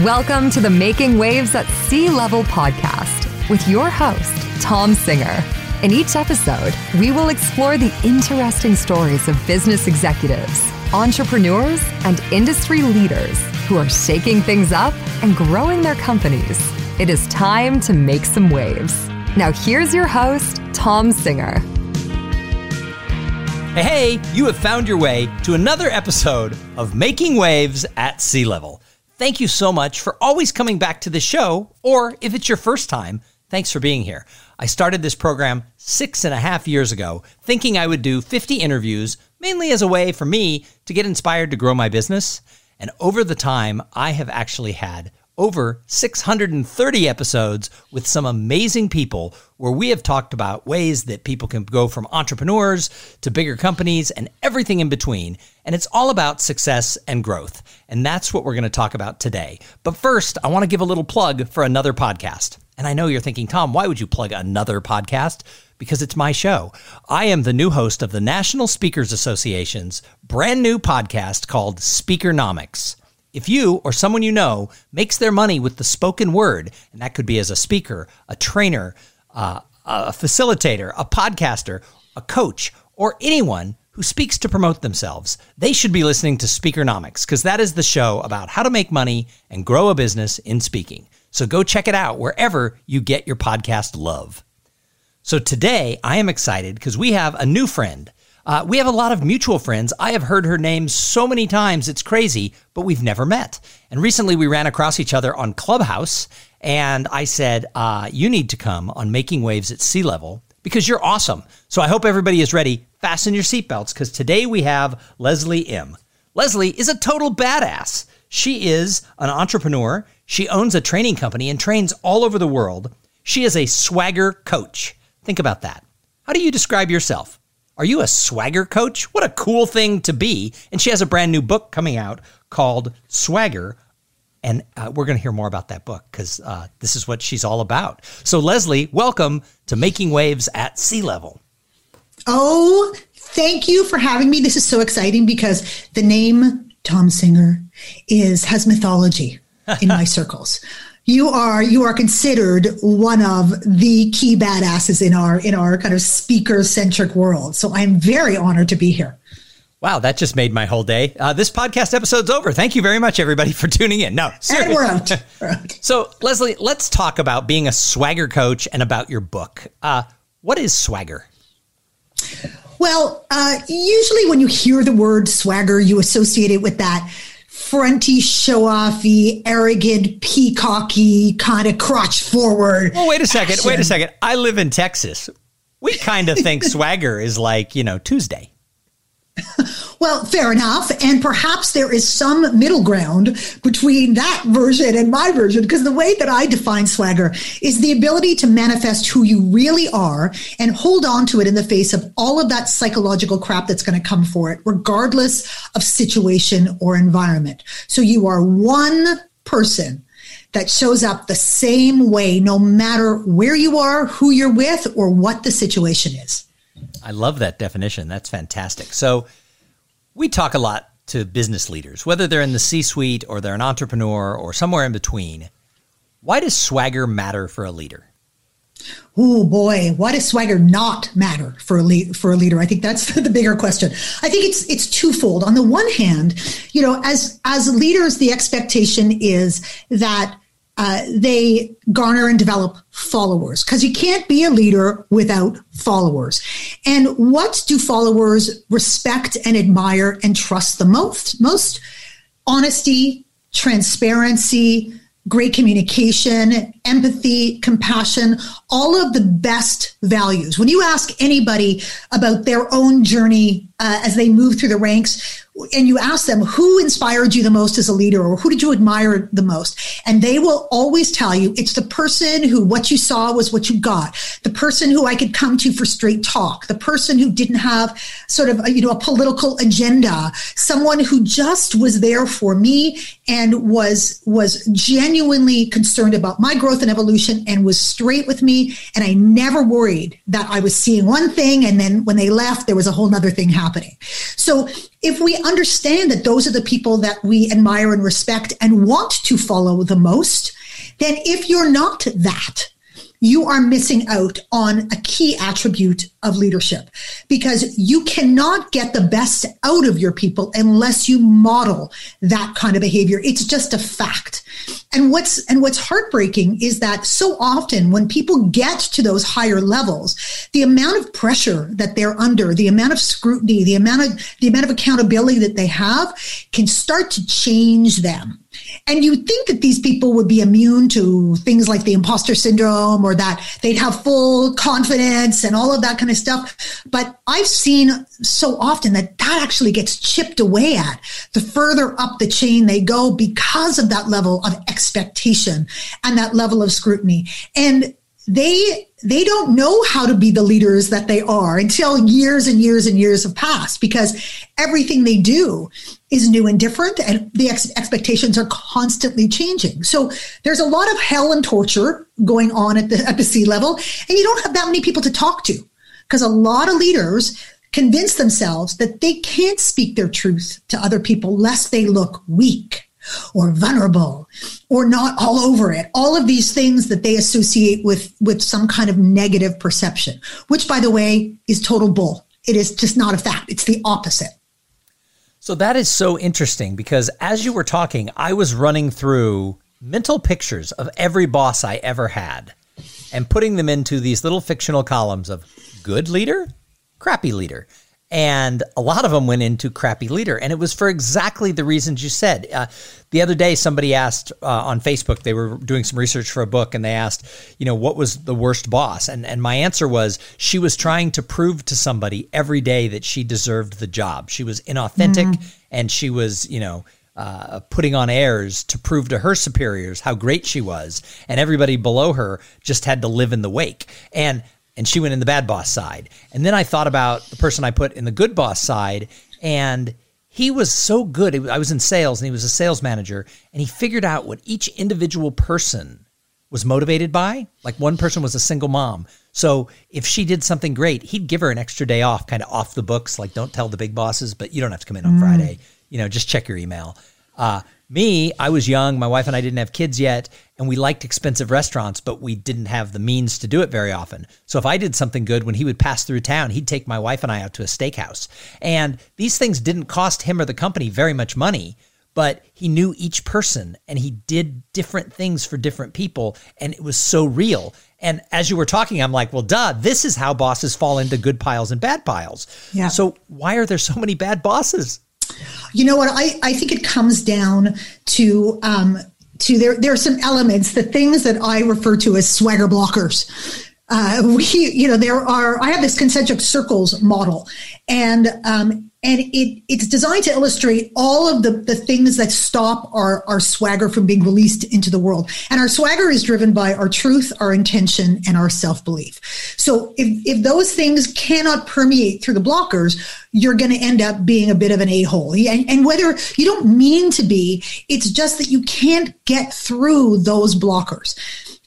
Welcome to the Making Waves at C-Level podcast with your host, Tom Singer. In each episode, we will explore the interesting stories of business executives, entrepreneurs, and industry leaders who are shaking things up and growing their companies. It is time to make some waves. Now, here's your host, Tom Singer. Hey, hey, you have found your way to another episode of Making Waves at C-Level. Thank you so much for always coming back to the show, or if it's your first time, thanks for being here. I started this program six and a half years ago, thinking I would do 50 interviews, mainly as a way for me to get inspired to grow my business. And over the time, I have actually had over 630 episodes with some amazing people where we have talked about ways that people can go from entrepreneurs to bigger companies and everything in between. And it's all about success and growth. And that's what we're going to talk about today. But first, I want to give a little plug for another podcast. And I know you're thinking, Tom, why would you plug another podcast? Because it's my show. I am the new host of the National Speakers Association's brand new podcast called Speakernomics. If you or someone you know makes their money with the spoken word, and that could be as a speaker, a trainer, uh, a facilitator, a podcaster, a coach, or anyone who speaks to promote themselves, they should be listening to Speakernomics because that is the show about how to make money and grow a business in speaking. So go check it out wherever you get your podcast love. So today I am excited because we have a new friend. Uh, we have a lot of mutual friends. I have heard her name so many times, it's crazy, but we've never met. And recently we ran across each other on Clubhouse, and I said, uh, You need to come on Making Waves at C-Level because you're awesome. So I hope everybody is ready. Fasten your seatbelts because today we have Leslie M. Leslie is a total badass. She is an entrepreneur. She owns a training company and trains all over the world. She is a swagger coach. Think about that. How do you describe yourself? Are you a swagger coach? What a cool thing to be. And she has a brand new book coming out called Swagger. And uh, we're going to hear more about that book because uh, this is what she's all about. So, Leslie, welcome to Making Waves at C-Level. Oh, thank you for having me. This is so exciting because the name Tom Singer is has mythology in my circles you are you are considered one of the key badasses in our in our kind of speaker centric world. So I'm very honored to be here. Wow, that just made my whole day. Uh, this podcast episode's over. Thank you very much, everybody, for tuning in. No, seriously. And we're out. So, Leslie, let's talk about being a swagger coach and about your book. Uh, what is swagger? Well, uh, usually when you hear the word swagger, you associate it with that fronty, show offy, arrogant, peacocky, kind of crotch forward. Well, wait a second. Action. Wait a second. I live in Texas. We kind of think swagger is like, you know, Tuesday. Well, fair enough. And perhaps there is some middle ground between that version and my version, because the way that I define swagger is the ability to manifest who you really are and hold on to it in the face of all of that psychological crap that's going to come for it, regardless of situation or environment. So you are one person that shows up the same way, no matter where you are, who you're with, or what the situation is. I love that definition. That's fantastic. So, we talk a lot to business leaders, whether they're in the C suite or they're an entrepreneur or somewhere in between. Why does swagger matter for a leader? Oh boy, why does swagger not matter for a lead, for a leader? I think that's the bigger question. I think it's it's twofold. On the one hand, you know, as as leaders, the expectation is that uh, they garner and develop followers because you can't be a leader without followers. And what do followers respect and admire and trust the most? Most honesty, transparency, great communication, empathy, compassion, all of the best values. When you ask anybody about their own journey uh, as they move through the ranks, and you ask them who inspired you the most as a leader or who did you admire the most? And they will always tell you it's the person who what you saw was what you got. The person who i could come to for straight talk. The person who didn't have sort of a, you know a political agenda. Someone who just was there for me and was was genuinely concerned about my growth and evolution and was straight with me. And i never worried that i was seeing one thing and then when they left there was a whole other thing happening. So if we understand that those are the people that we admire and respect and want to follow the most, then if you're not that, you are missing out on a key attribute of leadership because you cannot get the best out of your people unless you model that kind of behavior. It's just a fact. And what's, and what's heartbreaking is that so often when people get to those higher levels, the amount of pressure that they're under, the amount of scrutiny, the amount of, the amount of accountability that they have can start to change them and you think that these people would be immune to things like the imposter syndrome or that they'd have full confidence and all of that kind of stuff. But I've seen so often that that actually gets chipped away at the further up the chain they go because of that level of expectation and that level of scrutiny. And they they don't know how to be the leaders that they are until years and years and years have passed because everything they do is new and different and the ex- expectations are constantly changing. So there's a lot of hell and torture going on at the, at the C-level and you don't have that many people to talk to because a lot of leaders convince themselves that they can't speak their truth to other people lest they look weak or vulnerable or not all over it. All of these things that they associate with with some kind of negative perception which by the way is total bull. It is just not a fact. It's the opposite. So that is so interesting because as you were talking, I was running through mental pictures of every boss I ever had and putting them into these little fictional columns of good leader, crappy leader. And a lot of them went into crappy leader. And it was for exactly the reasons you said. Uh, the other day, somebody asked uh, on Facebook, they were doing some research for a book, and they asked, you know, what was the worst boss? And, and my answer was she was trying to prove to somebody every day that she deserved the job. She was inauthentic mm-hmm. and she was, you know, uh, putting on airs to prove to her superiors how great she was, and everybody below her just had to live in the wake. And and she went in the bad boss side. And then I thought about the person I put in the good boss side, and he was so good. I was in sales, and he was a sales manager, and he figured out what each individual person was motivated by. Like one person was a single mom. So if she did something great, he'd give her an extra day off, kind of off the books, like don't tell the big bosses, but you don't have to come in on mm. Friday. You know, just check your email. Uh, me, I was young. My wife and I didn't have kids yet, and we liked expensive restaurants, but we didn't have the means to do it very often. So if I did something good, when he would pass through town, he'd take my wife and I out to a steakhouse. And these things didn't cost him or the company very much money, but he knew each person and he did different things for different people. And it was so real. And as you were talking, I'm like, well, duh, this is how bosses fall into good piles and bad piles. Yeah. So why are there so many bad bosses? You know what? I, I think it comes down to um, to there. There are some elements, the things that I refer to as swagger blockers. Uh, we, you know, there are. I have this concentric circles model, and um, and it, it's designed to illustrate all of the, the things that stop our, our swagger from being released into the world. And our swagger is driven by our truth, our intention, and our self belief. So if, if those things cannot permeate through the blockers, you're going to end up being a bit of an a hole. And, and whether you don't mean to be, it's just that you can't get through those blockers.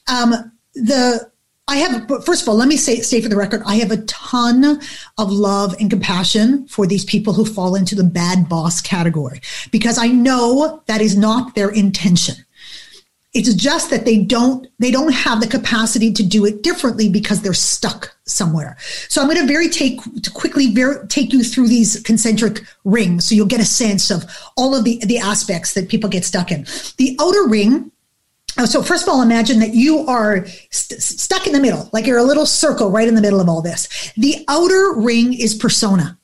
Um, the I have, first of all, let me say, say for the record, I have a ton of love and compassion for these people who fall into the bad boss category because I know that is not their intention. It's just that they don't, they don't have the capacity to do it differently because they're stuck somewhere. So I'm going to very take, to quickly very, take you through these concentric rings so you'll get a sense of all of the, the aspects that people get stuck in. The outer ring so first of all, imagine that you are st- stuck in the middle, like you're a little circle right in the middle of all this. The outer ring is persona.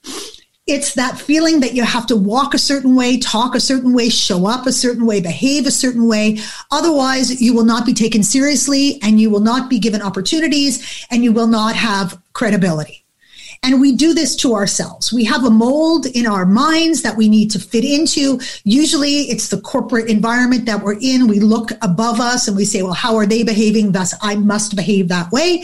It's that feeling that you have to walk a certain way, talk a certain way, show up a certain way, behave a certain way. Otherwise, you will not be taken seriously and you will not be given opportunities and you will not have credibility. And we do this to ourselves. We have a mold in our minds that we need to fit into. Usually it's the corporate environment that we're in. We look above us and we say, well, how are they behaving? Thus, I must behave that way.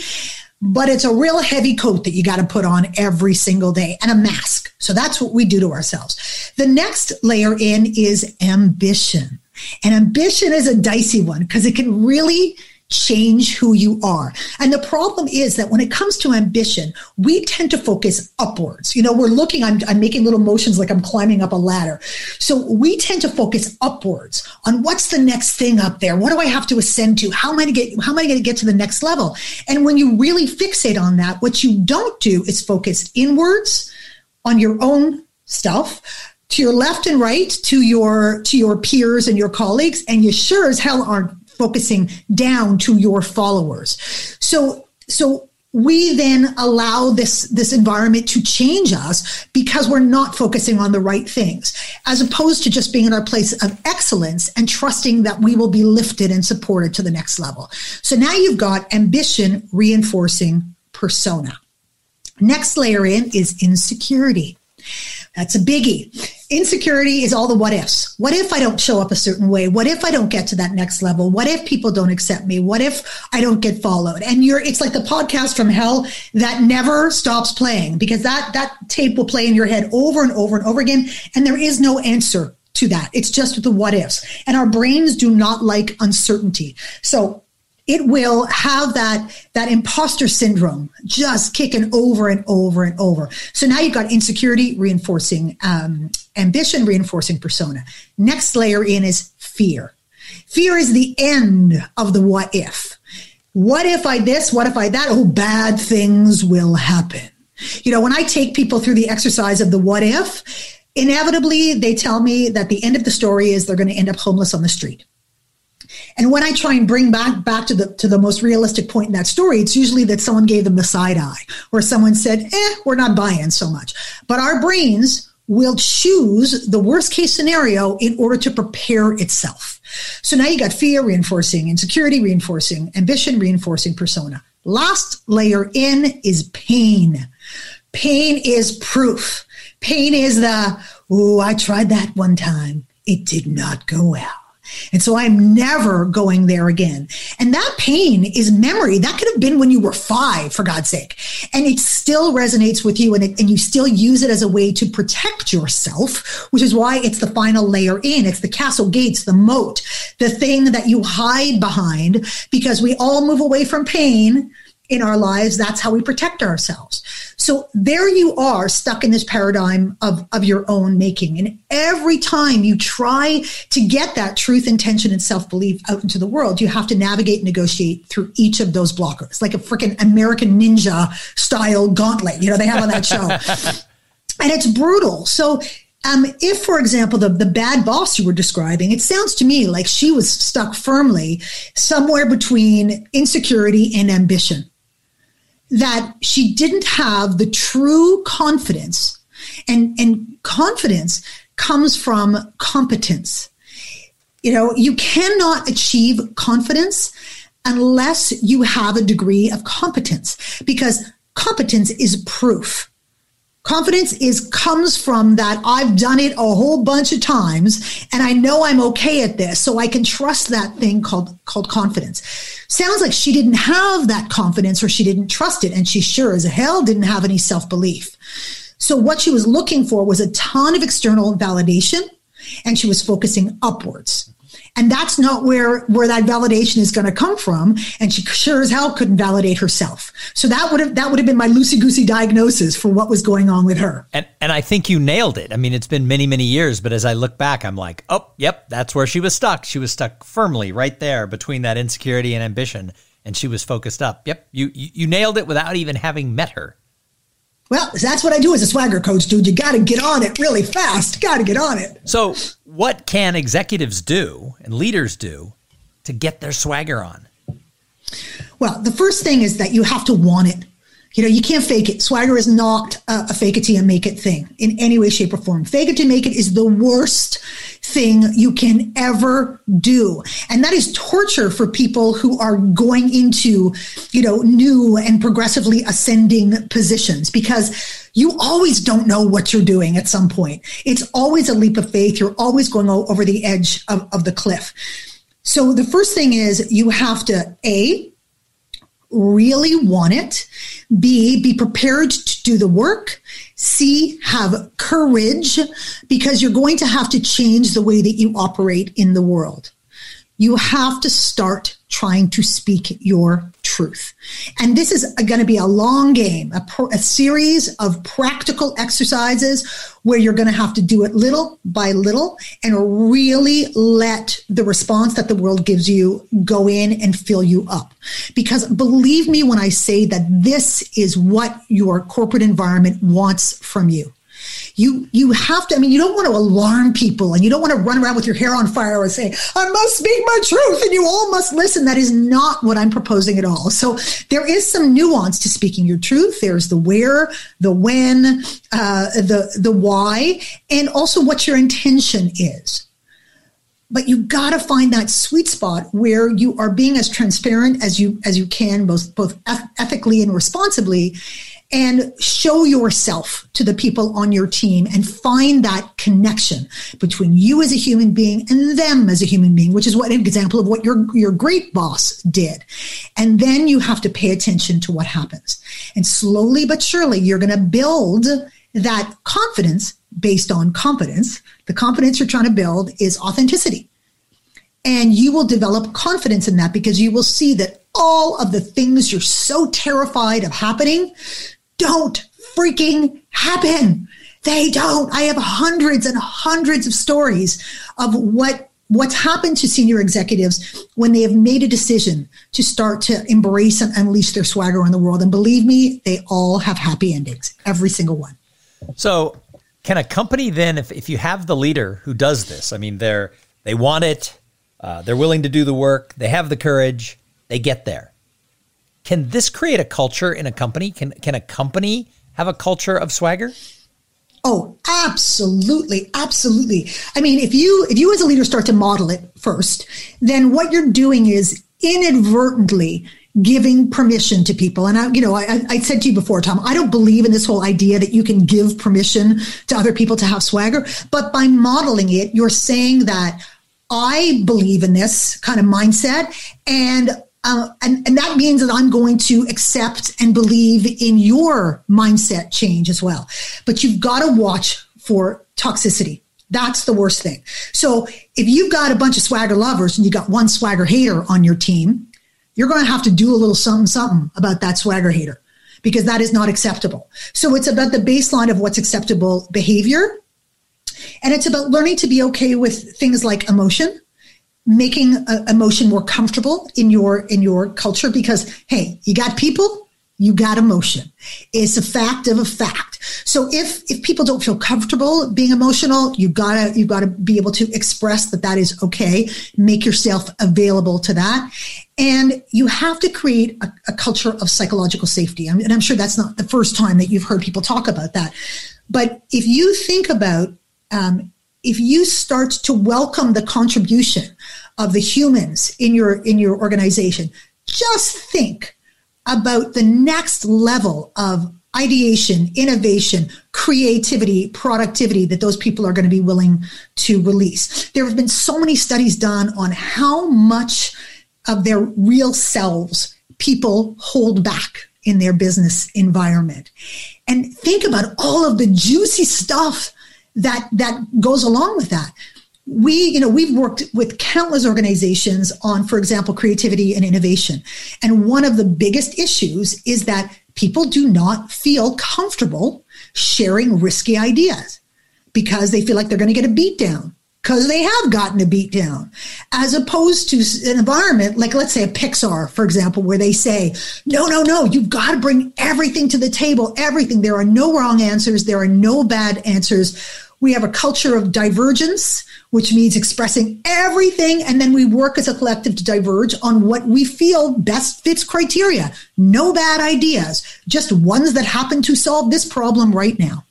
But it's a real heavy coat that you got to put on every single day and a mask. So that's what we do to ourselves. The next layer in is ambition. And ambition is a dicey one because it can really change who you are. And the problem is that when it comes to ambition, we tend to focus upwards. You know, we're looking, I'm, I'm making little motions like I'm climbing up a ladder. So we tend to focus upwards on what's the next thing up there? What do I have to ascend to? How am I to get, how am I going to get to the next level? And when you really fixate on that, what you don't do is focus inwards on your own stuff to your left and right to your to your peers and your colleagues and you sure as hell aren't focusing down to your followers. So, so we then allow this this environment to change us because we're not focusing on the right things as opposed to just being in our place of excellence and trusting that we will be lifted and supported to the next level so now you've got ambition reinforcing persona next layer in is insecurity that's a biggie. Insecurity is all the what ifs. What if I don't show up a certain way? What if I don't get to that next level? What if people don't accept me? What if I don't get followed? And you're it's like the podcast from hell that never stops playing because that that tape will play in your head over and over and over again and there is no answer to that. It's just the what ifs. And our brains do not like uncertainty. So it will have that that imposter syndrome just kicking over and over and over. So now you've got insecurity reinforcing um, ambition, reinforcing persona. Next layer in is fear. Fear is the end of the what if. What if I this? What if I that? Oh, bad things will happen. You know, when I take people through the exercise of the what if, inevitably they tell me that the end of the story is they're going to end up homeless on the street and when I try and bring back back to the to the most realistic point in that story, it's usually that someone gave them the side eye or someone said, "Eh, we're not buying so much." But our brains will choose the worst case scenario in order to prepare itself. So now you got fear reinforcing, insecurity reinforcing, ambition reinforcing persona. Last layer in is pain. Pain is proof. Pain is the, oh, I tried that one time. It did not go well. And so I'm never going there again. And that pain is memory. That could have been when you were five, for God's sake. And it still resonates with you and, it, and you still use it as a way to protect yourself, which is why it's the final layer in. It's the castle gates, the moat, the thing that you hide behind because we all move away from pain in our lives. That's how we protect ourselves. So there you are stuck in this paradigm of, of your own making. And every time you try to get that truth, intention, and self belief out into the world, you have to navigate, and negotiate through each of those blockers, like a freaking American ninja style gauntlet, you know, they have on that show. and it's brutal. So um, if, for example, the, the bad boss you were describing, it sounds to me like she was stuck firmly somewhere between insecurity and ambition that she didn't have the true confidence and, and confidence comes from competence. You know, you cannot achieve confidence unless you have a degree of competence because competence is proof. Confidence is comes from that I've done it a whole bunch of times and I know I'm okay at this. So I can trust that thing called called confidence. Sounds like she didn't have that confidence or she didn't trust it. And she sure as hell didn't have any self-belief. So what she was looking for was a ton of external validation and she was focusing upwards. And that's not where, where that validation is going to come from. And she sure as hell couldn't validate herself. So that would have, that would have been my loosey goosey diagnosis for what was going on with her. And, and I think you nailed it. I mean, it's been many, many years, but as I look back, I'm like, oh, yep, that's where she was stuck. She was stuck firmly right there between that insecurity and ambition. And she was focused up. Yep. You, you, you nailed it without even having met her. Well, that's what I do as a swagger coach, dude. You got to get on it really fast. Got to get on it. So, what can executives do and leaders do to get their swagger on? Well, the first thing is that you have to want it. You know, you can't fake it. Swagger is not a, a fake it till you make it thing in any way, shape, or form. Fake it to make it is the worst thing you can ever do. And that is torture for people who are going into, you know, new and progressively ascending positions because you always don't know what you're doing at some point. It's always a leap of faith. You're always going over the edge of, of the cliff. So the first thing is you have to A, really want it. B, be prepared to do the work. C, have courage because you're going to have to change the way that you operate in the world. You have to start trying to speak your truth. And this is going to be a long game, a, a, series of practical exercises where you're going to have to do it little by little and really let the response that the world gives you go in and fill you up. Because believe me when I say that this is what your corporate environment wants from you you you have to i mean you don't want to alarm people and you don't want to run around with your hair on fire and say i must speak my truth and you all must listen. That is not what i'm proposing at all. So there is some nuance to speaking your truth. There's the where the when uh, the the why and also what your intention is. But you got to find that sweet spot where you are being as transparent as you as you can both both ethically and responsibly and show yourself to the people on your team and find that connection between you as a human being and them as a human being, which is what an example of what your, your great boss did. And then you have to pay attention to what happens. And slowly but surely, you're going to build that confidence based on confidence. The confidence you're trying to build is authenticity. And you will develop confidence in that because you will see that all of the things you're so terrified of happening don't freaking happen. They don't. I have hundreds and hundreds of stories of what what's happened to senior executives when they have made a decision to start to embrace and unleash their swagger on the world. And believe me, they all have happy endings, every single one. So, can a company then, if, if you have the leader who does this, I mean, they're they want it, uh, they're willing to do the work, they have the courage, they get there. Can this create a culture in a company? Can can a company have a culture of swagger? Oh, absolutely, absolutely. I mean, if you if you as a leader start to model it first, then what you're doing is inadvertently giving permission to people. And I, you know, I, I said to you before, Tom, I don't believe in this whole idea that you can give permission to other people to have swagger, but by modeling it, you're saying that I believe in this kind of mindset and uh, and, and that means that I'm going to accept and believe in your mindset change as well. But you've got to watch for toxicity. That's the worst thing. So if you've got a bunch of swagger lovers and you got one swagger hater on your team, you're going to have to do a little something, something about that swagger hater because that is not acceptable. So it's about the baseline of what's acceptable behavior. And it's about learning to be okay with things like emotion making a, emotion more comfortable in your in your culture because hey you got people you got emotion. It's a fact of a fact. So if if people don't feel comfortable being emotional you gotta you gotta be able to express that that is okay. Make yourself available to that. And you have to create a, a culture of psychological safety. And i'm sure that's not the first time that you've heard people talk about that. But if you think about um, if you start to welcome the contribution of the humans in your in your organization just think about the next level of ideation innovation creativity productivity that those people are going to be willing to release. There have been so many studies done on how much of their real selves people hold back in their business environment. And think about all of the juicy stuff that that goes along with that. We you know we've worked with countless organizations on for example creativity and innovation. And one of the biggest issues is that people do not feel comfortable sharing risky ideas because they feel like they're going to get a beat down because they have gotten a beat down as opposed to an environment like let's say a pixar for example where they say no no no you've got to bring everything to the table everything there are no wrong answers there are no bad answers we have a culture of divergence, which means expressing everything. And then we work as a collective to diverge on what we feel best fits criteria. No bad ideas, just ones that happen to solve this problem right now.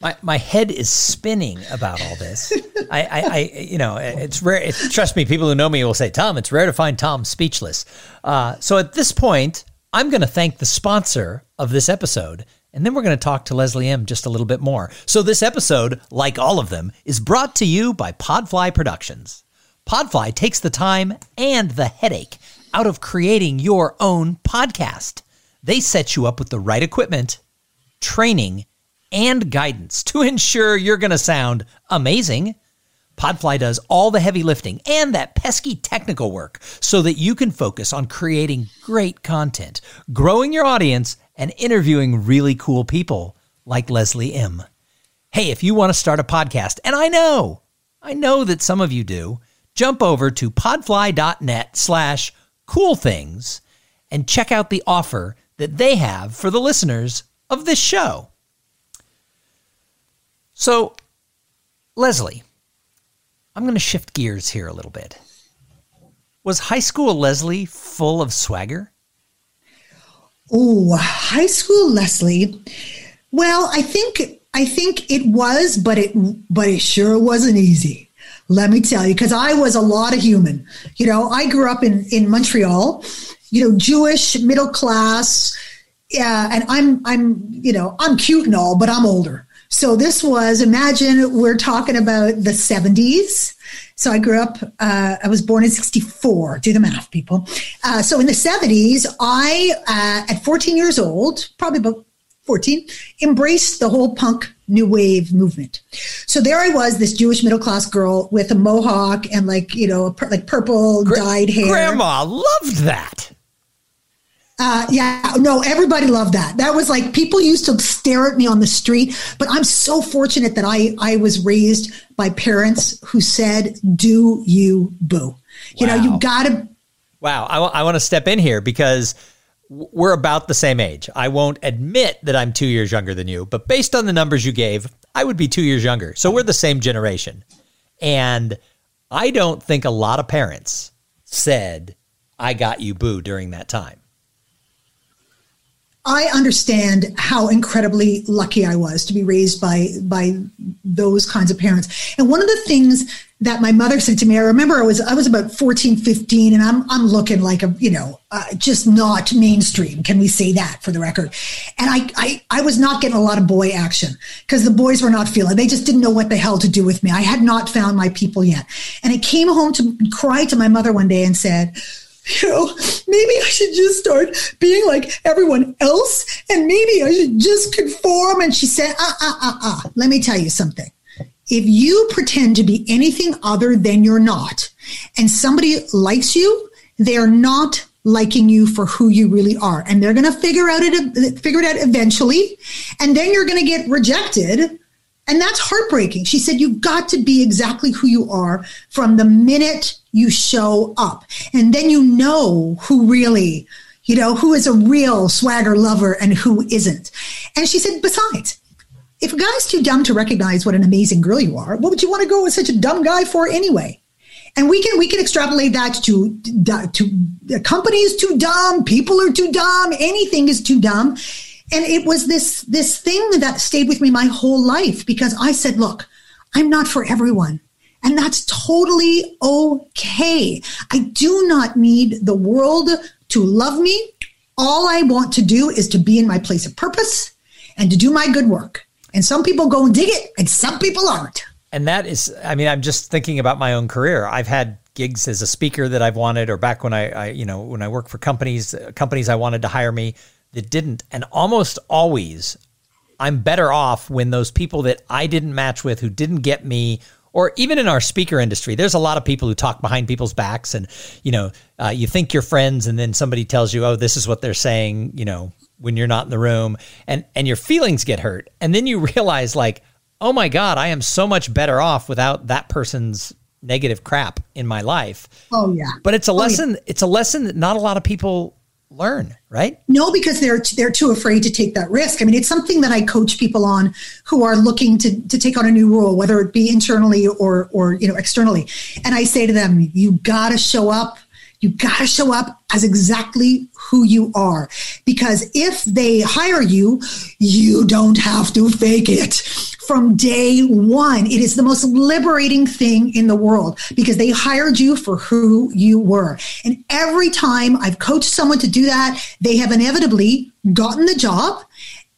My, my head is spinning about all this. I, I, I, you know, it's rare. It, trust me, people who know me will say, Tom, it's rare to find Tom speechless. Uh, so at this point, I'm going to thank the sponsor of this episode, and then we're going to talk to Leslie M just a little bit more. So, this episode, like all of them, is brought to you by Podfly Productions. Podfly takes the time and the headache out of creating your own podcast. They set you up with the right equipment, training, and guidance to ensure you're going to sound amazing. Podfly does all the heavy lifting and that pesky technical work so that you can focus on creating great content, growing your audience, and interviewing really cool people like Leslie M. Hey, if you want to start a podcast, and I know, I know that some of you do, jump over to podfly.net slash cool things and check out the offer that they have for the listeners of this show. So, Leslie, I'm going to shift gears here a little bit. Was high school Leslie full of swagger? Oh, high school Leslie. Well, I think I think it was, but it but it sure wasn't easy. Let me tell you, because I was a lot of human. You know, I grew up in in Montreal. You know, Jewish, middle class. Yeah, and I'm I'm you know I'm cute and all, but I'm older. So this was, imagine we're talking about the 70s. So I grew up, uh, I was born in 64. Do the math, people. Uh, so in the 70s, I, uh, at 14 years old, probably about 14, embraced the whole punk new wave movement. So there I was, this Jewish middle class girl with a mohawk and like, you know, like purple dyed hair. Grandma loved that. Uh, yeah, no, everybody loved that. That was like people used to stare at me on the street. But I'm so fortunate that I I was raised by parents who said, "Do you boo?" You wow. know, you got to. Wow, I, w- I want to step in here because we're about the same age. I won't admit that I'm two years younger than you, but based on the numbers you gave, I would be two years younger. So we're the same generation, and I don't think a lot of parents said, "I got you, boo," during that time. I understand how incredibly lucky I was to be raised by by those kinds of parents. And one of the things that my mother said to me, I remember I was I was about 14, 15 and I'm I'm looking like a, you know, uh, just not mainstream. Can we say that for the record? And I I I was not getting a lot of boy action because the boys were not feeling. They just didn't know what the hell to do with me. I had not found my people yet. And I came home to cry to my mother one day and said, you know, maybe I should just start being like everyone else and maybe I should just conform. And she said, ah, ah, ah, ah, let me tell you something. If you pretend to be anything other than you're not, and somebody likes you, they're not liking you for who you really are. And they're going to figure out it, figure it out eventually. And then you're going to get rejected. And that's heartbreaking. She said, You've got to be exactly who you are from the minute you show up. And then you know who really, you know, who is a real swagger lover and who isn't. And she said, besides, if a guy's too dumb to recognize what an amazing girl you are, what would you want to go with such a dumb guy for anyway? And we can we can extrapolate that to to the companies too dumb, people are too dumb, anything is too dumb. And it was this this thing that stayed with me my whole life because I said, look, I'm not for everyone. And that's totally okay. I do not need the world to love me. All I want to do is to be in my place of purpose and to do my good work. And some people go and dig it, and some people aren't. And that is, I mean, I'm just thinking about my own career. I've had gigs as a speaker that I've wanted, or back when I, I you know, when I worked for companies, uh, companies I wanted to hire me that didn't. And almost always, I'm better off when those people that I didn't match with, who didn't get me, or even in our speaker industry, there's a lot of people who talk behind people's backs, and you know, uh, you think you're friends, and then somebody tells you, "Oh, this is what they're saying," you know, when you're not in the room, and and your feelings get hurt, and then you realize, like, oh my god, I am so much better off without that person's negative crap in my life. Oh yeah, but it's a lesson. Oh, yeah. It's a lesson that not a lot of people learn, right? No, because they're they're too afraid to take that risk. I mean, it's something that I coach people on who are looking to to take on a new role, whether it be internally or or you know externally. And I say to them, you got to show up. You got to show up as exactly who you are. Because if they hire you, you don't have to fake it from day one. It is the most liberating thing in the world because they hired you for who you were. And every time I've coached someone to do that, they have inevitably gotten the job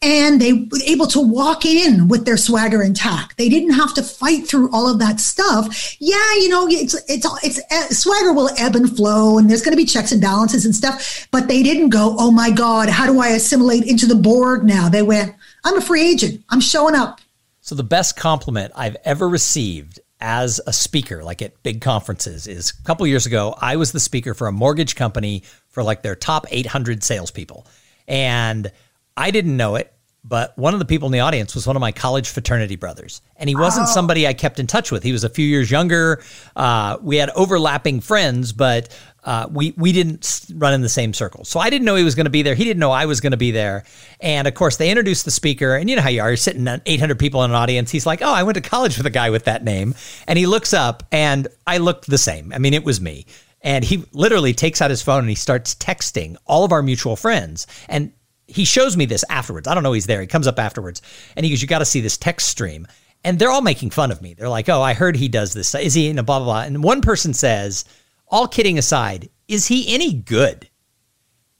and they were able to walk in with their swagger intact. They didn't have to fight through all of that stuff. Yeah, you know, it's it's it's, it's swagger will ebb and flow, and there's going to be checks and balances and stuff. But they didn't go, oh my god, how do I assimilate into the board now? They went, I'm a free agent. I'm showing up. So the best compliment I've ever received as a speaker, like at big conferences, is a couple years ago, I was the speaker for a mortgage company for like their top 800 salespeople. And I didn't know it, but one of the people in the audience was one of my college fraternity brothers. And he wasn't oh. somebody I kept in touch with. He was a few years younger. Uh, we had overlapping friends, but uh, we we didn't run in the same circle. So I didn't know he was going to be there. He didn't know I was going to be there. And of course, they introduced the speaker. And you know how you are. You're sitting 800 people in an audience. He's like, "Oh, I went to college with a guy with that name." And he looks up, and I looked the same. I mean, it was me. And he literally takes out his phone and he starts texting all of our mutual friends. And he shows me this afterwards. I don't know he's there. He comes up afterwards and he goes, "You got to see this text stream." And they're all making fun of me. They're like, "Oh, I heard he does this. Is he in a blah blah blah?" And one person says all kidding aside, is he any good?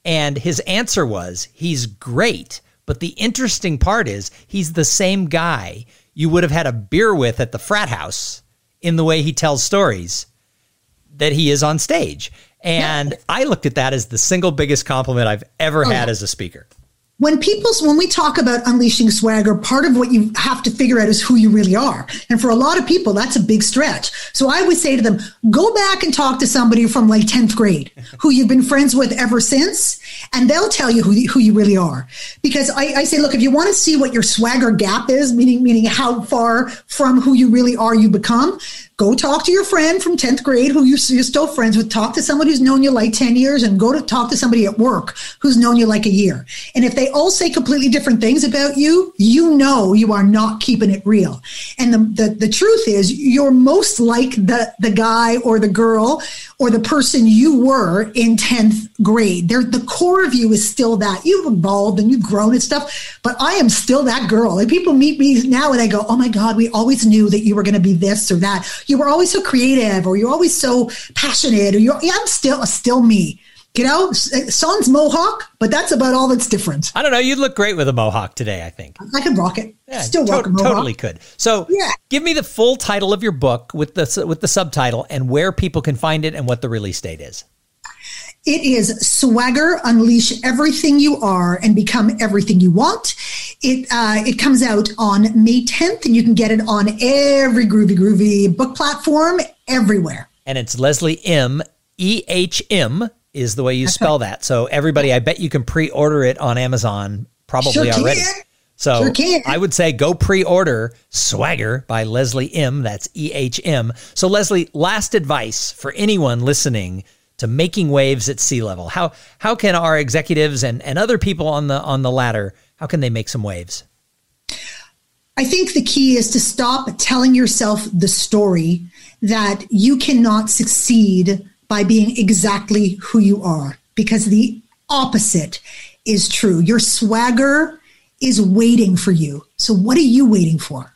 And his answer was, he's great. But the interesting part is, he's the same guy you would have had a beer with at the frat house in the way he tells stories that he is on stage. And I looked at that as the single biggest compliment I've ever oh, had as a speaker when people when we talk about unleashing swagger part of what you have to figure out is who you really are. And for a lot of people that's a big stretch. So i would say to them go back and talk to somebody from like 10th grade who you've been friends with ever since and they'll tell you who, who you really are. Because I, I say look if you want to see what your swagger gap is meaning meaning how far from who you really are you become go talk to your friend from 10th grade who you're still friends with. Talk to somebody who's known you like 10 years and go to talk to somebody at work who's known you like a year. And if they all say completely different things about you, you know you are not keeping it real. And the, the, the truth is you're most like the, the guy or the girl or the person you were in 10th grade. There, the core of you is still that. You've evolved and you've grown and stuff, but I am still that girl. And people meet me now and they go, Oh my God, we always knew that you were going to be this or that you were always so creative or you're always so passionate or you're, yeah, I'm still, still me. You know, eh, Sans mohawk, but that's about all that's different. I don't know. You'd look great with a mohawk today, I think. I could rock it. Yeah, Still rock to- a mohawk. Totally could. So yeah. give me the full title of your book with the, with the subtitle and where people can find it and what the release date is. It is Swagger Unleash Everything You Are and Become Everything You Want. It uh, it comes out on May 10th, and you can get it on every groovy groovy book platform everywhere. And it's Leslie M. E H M is the way you That's spell right. that. So everybody, I bet you can pre-order it on Amazon probably sure already. So sure I would say go pre-order Swagger by Leslie M. That's E H M. So Leslie, last advice for anyone listening to making waves at C-level. How how can our executives and, and other people on the on the ladder how can they make some waves? I think the key is to stop telling yourself the story that you cannot succeed by being exactly who you are, because the opposite is true. Your swagger is waiting for you. So, what are you waiting for?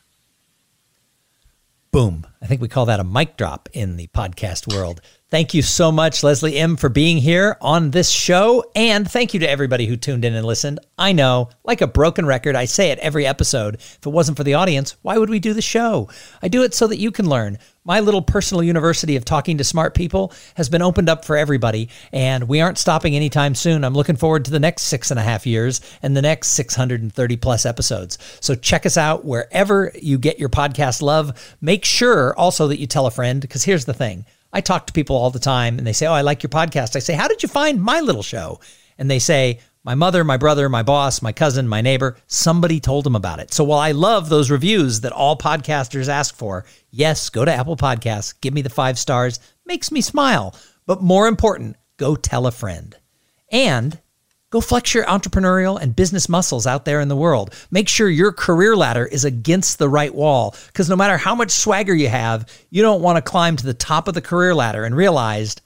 Boom. I think we call that a mic drop in the podcast world. Thank you so much, Leslie M., for being here on this show. And thank you to everybody who tuned in and listened. I know, like a broken record, I say it every episode. If it wasn't for the audience, why would we do the show? I do it so that you can learn. My little personal university of talking to smart people has been opened up for everybody, and we aren't stopping anytime soon. I'm looking forward to the next six and a half years and the next 630 plus episodes. So check us out wherever you get your podcast love. Make sure also that you tell a friend, because here's the thing I talk to people all the time and they say, Oh, I like your podcast. I say, How did you find my little show? And they say, My mother, my brother, my boss, my cousin, my neighbor, somebody told them about it. So while I love those reviews that all podcasters ask for, yes, go to Apple Podcasts, give me the five stars, makes me smile. But more important, go tell a friend. And Go flex your entrepreneurial and business muscles out there in the world. Make sure your career ladder is against the right wall because no matter how much swagger you have, you don't want to climb to the top of the career ladder and realized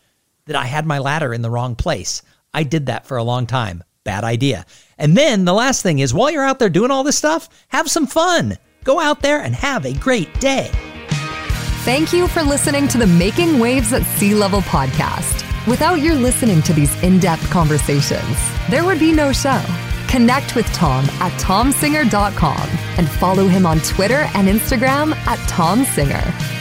that I had my ladder in the wrong place. I did that for a long time. Bad idea. And then the last thing is while you're out there doing all this stuff, have some fun. Go out there and have a great day. Thank you for listening to the Making Waves at C-Level podcast. Without your listening to these in depth conversations, there would be no show. Connect with Tom at tomsinger.com and follow him on Twitter and Instagram at tomsinger.